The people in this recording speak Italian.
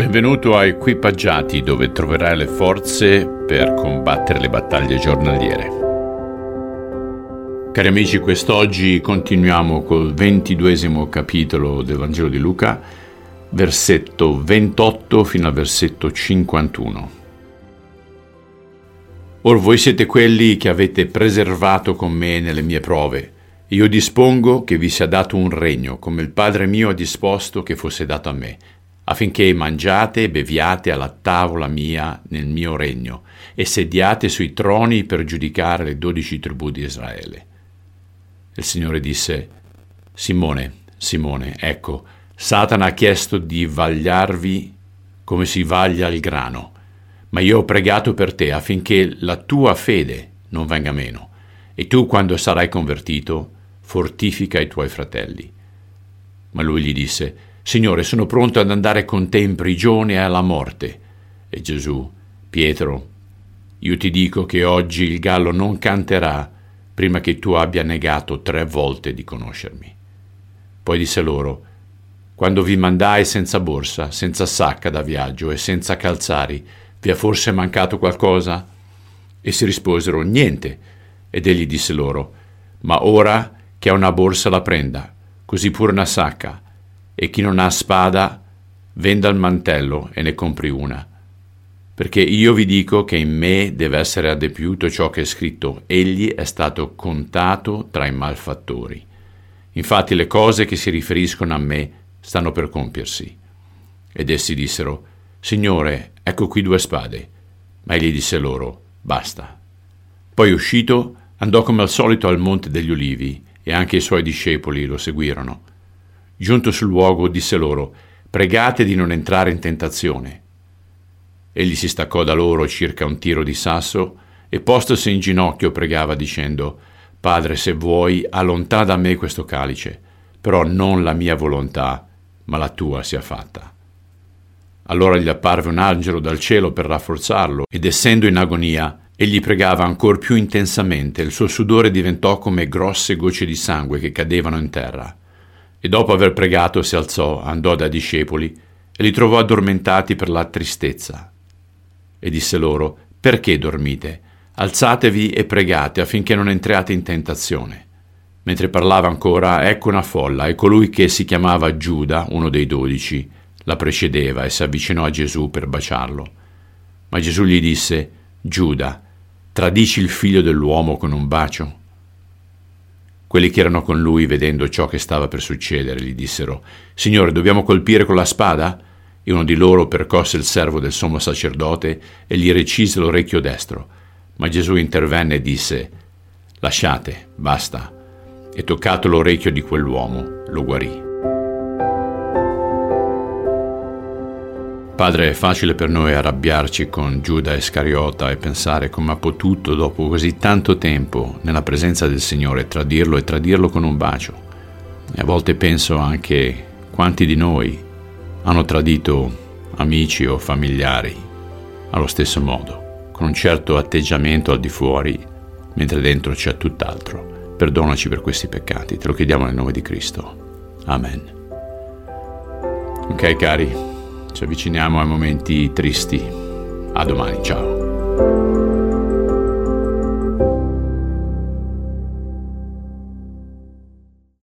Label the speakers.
Speaker 1: Benvenuto a Equipaggiati dove troverai le forze per combattere le battaglie giornaliere. Cari amici, quest'oggi continuiamo col ventiduesimo capitolo del Vangelo di Luca, versetto 28 fino al versetto 51. Or voi siete quelli che avete preservato con me nelle mie prove. Io dispongo che vi sia dato un regno, come il Padre mio ha disposto che fosse dato a me affinché mangiate e beviate alla tavola mia nel mio regno e sediate sui troni per giudicare le dodici tribù di Israele. Il Signore disse, Simone, Simone, ecco, Satana ha chiesto di vagliarvi come si vaglia il grano, ma io ho pregato per te affinché la tua fede non venga meno, e tu quando sarai convertito fortifica i tuoi fratelli. Ma lui gli disse, Signore, sono pronto ad andare con te in prigione e alla morte. E Gesù, Pietro, io ti dico che oggi il gallo non canterà prima che tu abbia negato tre volte di conoscermi. Poi disse loro, quando vi mandai senza borsa, senza sacca da viaggio e senza calzari, vi è forse mancato qualcosa? Essi risposero, niente. Ed egli disse loro, ma ora che ha una borsa la prenda, così pure una sacca e chi non ha spada venda il mantello e ne compri una. Perché io vi dico che in me deve essere adempiuto ciò che è scritto, egli è stato contato tra i malfattori. Infatti le cose che si riferiscono a me stanno per compiersi. Ed essi dissero, Signore, ecco qui due spade. Ma egli disse loro, basta. Poi uscito, andò come al solito al monte degli ulivi, e anche i suoi discepoli lo seguirono. Giunto sul luogo, disse loro, pregate di non entrare in tentazione. Egli si staccò da loro circa un tiro di sasso e postosi in ginocchio pregava dicendo, Padre, se vuoi, allontana da me questo calice, però non la mia volontà, ma la tua sia fatta. Allora gli apparve un angelo dal cielo per rafforzarlo, ed essendo in agonia, egli pregava ancor più intensamente, il suo sudore diventò come grosse gocce di sangue che cadevano in terra. E dopo aver pregato si alzò, andò dai discepoli e li trovò addormentati per la tristezza. E disse loro, perché dormite? Alzatevi e pregate affinché non entriate in tentazione. Mentre parlava ancora, ecco una folla e colui che si chiamava Giuda, uno dei dodici, la precedeva e si avvicinò a Gesù per baciarlo. Ma Gesù gli disse, Giuda, tradisci il figlio dell'uomo con un bacio? Quelli che erano con lui, vedendo ciò che stava per succedere, gli dissero, Signore, dobbiamo colpire con la spada? E uno di loro percosse il servo del sommo sacerdote e gli recise l'orecchio destro. Ma Gesù intervenne e disse, Lasciate, basta. E toccato l'orecchio di quell'uomo, lo guarì. Padre, è facile per noi arrabbiarci con Giuda Iscariota e pensare come ha potuto, dopo così tanto tempo, nella presenza del Signore, tradirlo e tradirlo con un bacio. E a volte penso anche quanti di noi hanno tradito amici o familiari allo stesso modo, con un certo atteggiamento al di fuori, mentre dentro c'è tutt'altro. Perdonaci per questi peccati, te lo chiediamo nel nome di Cristo. Amen. Ok cari, ci avviciniamo ai momenti tristi. A domani, ciao.